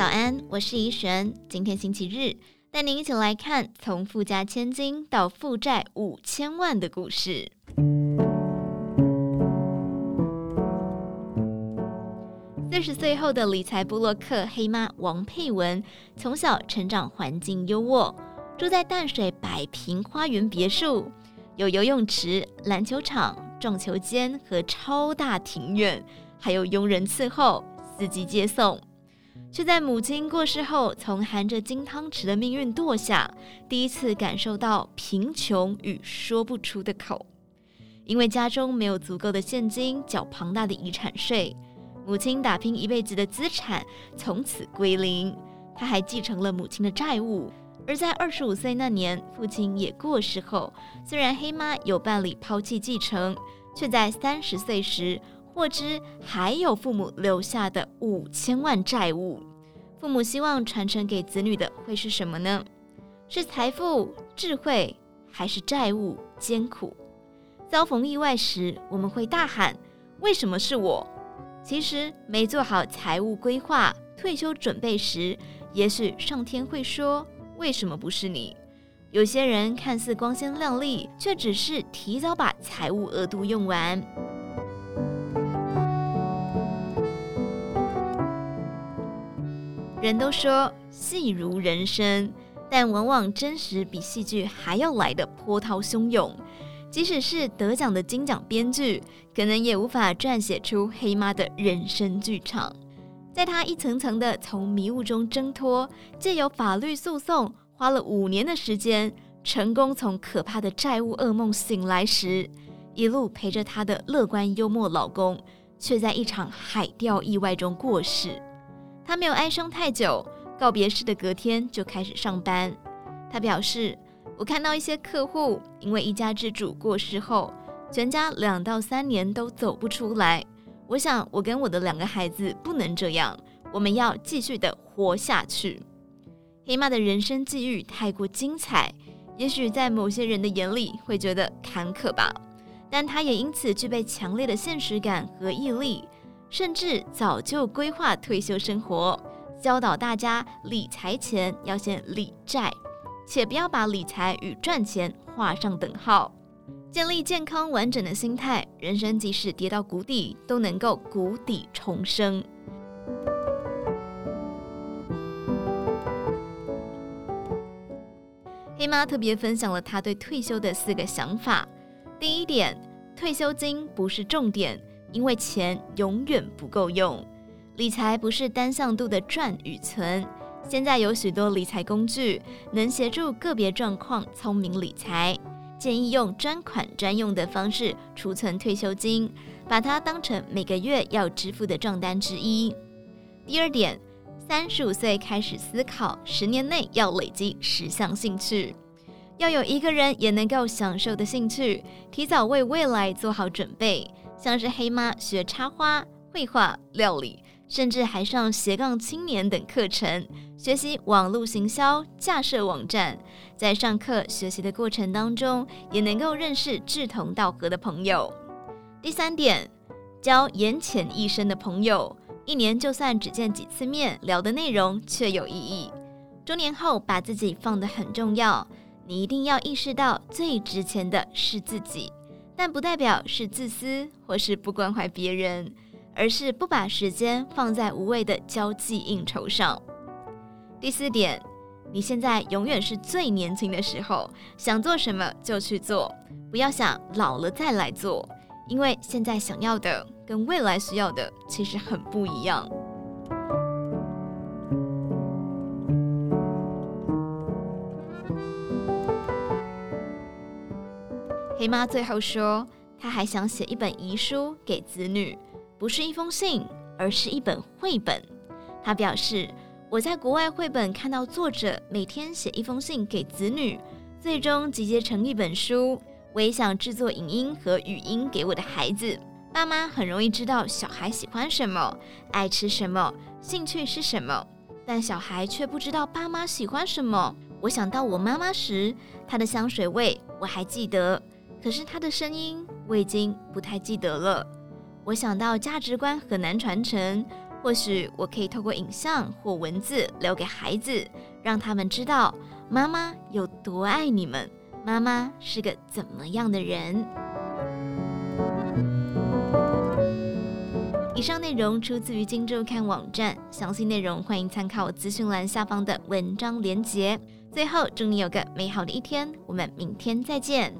早安，我是怡璇。今天星期日，带您一起来看从富家千金到负债五千万的故事。四十岁后的理财布洛克黑妈王佩文，从小成长环境优渥，住在淡水百坪花园别墅，有游泳池、篮球场、撞球间和超大庭院，还有佣人伺候、司机接送。却在母亲过世后，从含着金汤匙的命运堕下，第一次感受到贫穷与说不出的口。因为家中没有足够的现金缴庞大的遗产税，母亲打拼一辈子的资产从此归零。他还继承了母亲的债务。而在二十五岁那年，父亲也过世后，虽然黑妈有办理抛弃继承，却在三十岁时。获知还有父母留下的五千万债务，父母希望传承给子女的会是什么呢？是财富、智慧，还是债务、艰苦？遭逢意外时，我们会大喊：“为什么是我？”其实没做好财务规划，退休准备时，也许上天会说：“为什么不是你？”有些人看似光鲜亮丽，却只是提早把财务额度用完。人都说戏如人生，但往往真实比戏剧还要来得波涛汹涌。即使是得奖的金奖编剧，可能也无法撰写出黑妈的人生剧场。在她一层层的从迷雾中挣脱，借由法律诉讼，花了五年的时间，成功从可怕的债务噩梦醒来时，一路陪着她的乐观幽默老公，却在一场海钓意外中过世。他没有哀伤太久，告别式的隔天就开始上班。他表示：“我看到一些客户因为一家之主过世后，全家两到三年都走不出来。我想，我跟我的两个孩子不能这样，我们要继续的活下去。”黑妈的人生际遇太过精彩，也许在某些人的眼里会觉得坎坷吧，但他也因此具备强烈的现实感和毅力。甚至早就规划退休生活，教导大家理财前要先理债，且不要把理财与赚钱画上等号。建立健康完整的心态，人生即使跌到谷底，都能够谷底重生。黑妈特别分享了她对退休的四个想法：第一点，退休金不是重点。因为钱永远不够用，理财不是单向度的赚与存。现在有许多理财工具能协助个别状况聪明理财，建议用专款专用的方式储存退休金，把它当成每个月要支付的账单之一。第二点，三十五岁开始思考，十年内要累积十项兴趣，要有一个人也能够享受的兴趣，提早为未来做好准备。像是黑妈学插花、绘画、料理，甚至还上斜杠青年等课程，学习网络行销、架设网站。在上课学习的过程当中，也能够认识志同道合的朋友。第三点，交言浅意深的朋友，一年就算只见几次面，聊的内容却有意义。中年后把自己放得很重要，你一定要意识到最值钱的是自己。但不代表是自私或是不关怀别人，而是不把时间放在无谓的交际应酬上。第四点，你现在永远是最年轻的时候，想做什么就去做，不要想老了再来做，因为现在想要的跟未来需要的其实很不一样。黑妈最后说，她还想写一本遗书给子女，不是一封信，而是一本绘本。她表示，我在国外绘本看到作者每天写一封信给子女，最终集结成一本书。我也想制作影音和语音给我的孩子。爸妈很容易知道小孩喜欢什么，爱吃什么，兴趣是什么，但小孩却不知道爸妈喜欢什么。我想到我妈妈时，她的香水味我还记得。可是他的声音我已经不太记得了。我想到价值观很难传承，或许我可以透过影像或文字留给孩子，让他们知道妈妈有多爱你们，妈妈是个怎么样的人。以上内容出自于《金周刊》网站，详细内容欢迎参考资讯栏下方的文章连结。最后，祝你有个美好的一天，我们明天再见。